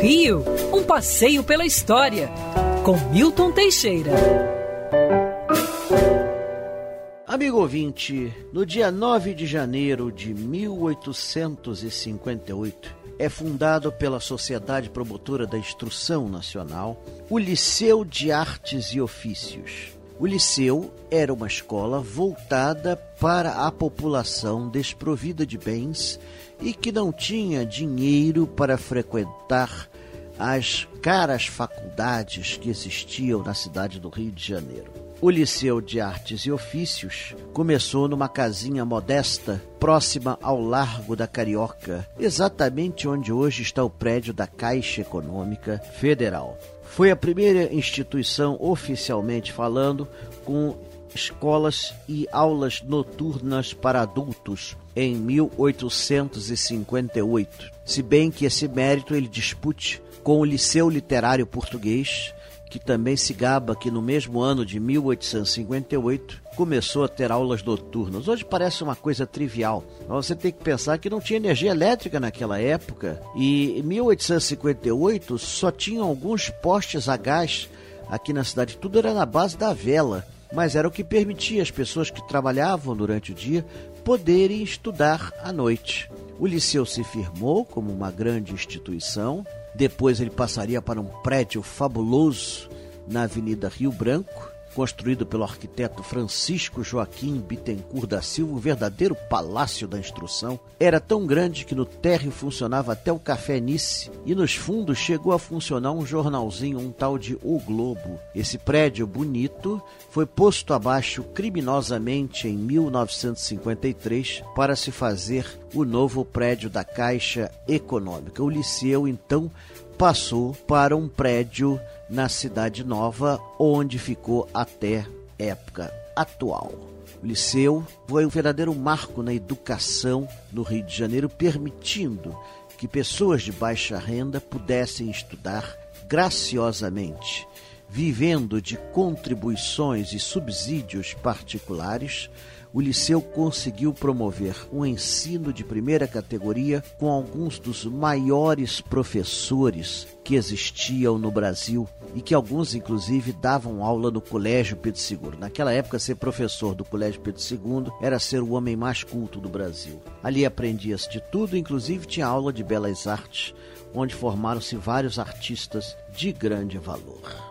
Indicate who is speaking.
Speaker 1: Rio, um passeio pela história, com Milton Teixeira.
Speaker 2: Amigo ouvinte, no dia 9 de janeiro de 1858, é fundado pela Sociedade Promotora da Instrução Nacional o Liceu de Artes e Ofícios. O liceu era uma escola voltada para a população desprovida de bens e que não tinha dinheiro para frequentar as caras faculdades que existiam na cidade do Rio de Janeiro. O Liceu de Artes e Ofícios começou numa casinha modesta próxima ao Largo da Carioca, exatamente onde hoje está o prédio da Caixa Econômica Federal. Foi a primeira instituição oficialmente falando com escolas e aulas noturnas para adultos em 1858, se bem que esse mérito ele dispute com o Liceu Literário Português, que também se gaba que no mesmo ano de 1858 começou a ter aulas noturnas. Hoje parece uma coisa trivial, mas você tem que pensar que não tinha energia elétrica naquela época. E em 1858 só tinham alguns postes a gás aqui na cidade, tudo era na base da vela, mas era o que permitia as pessoas que trabalhavam durante o dia poderem estudar à noite. O liceu se firmou como uma grande instituição depois ele passaria para um prédio fabuloso na Avenida Rio Branco, construído pelo arquiteto Francisco Joaquim Bittencourt da Silva, o verdadeiro palácio da instrução, era tão grande que no térreo funcionava até o Café Nice e nos fundos chegou a funcionar um jornalzinho, um tal de O Globo. Esse prédio bonito foi posto abaixo criminosamente em 1953 para se fazer o novo prédio da Caixa Econômica. O Liceu então passou para um prédio na Cidade Nova, onde ficou até época atual. O liceu foi um verdadeiro marco na educação no Rio de Janeiro, permitindo que pessoas de baixa renda pudessem estudar graciosamente, vivendo de contribuições e subsídios particulares o Liceu conseguiu promover um ensino de primeira categoria com alguns dos maiores professores que existiam no Brasil e que alguns, inclusive, davam aula no Colégio Pedro II. Naquela época, ser professor do Colégio Pedro II era ser o homem mais culto do Brasil. Ali aprendia-se de tudo, inclusive tinha aula de belas artes, onde formaram-se vários artistas de grande valor.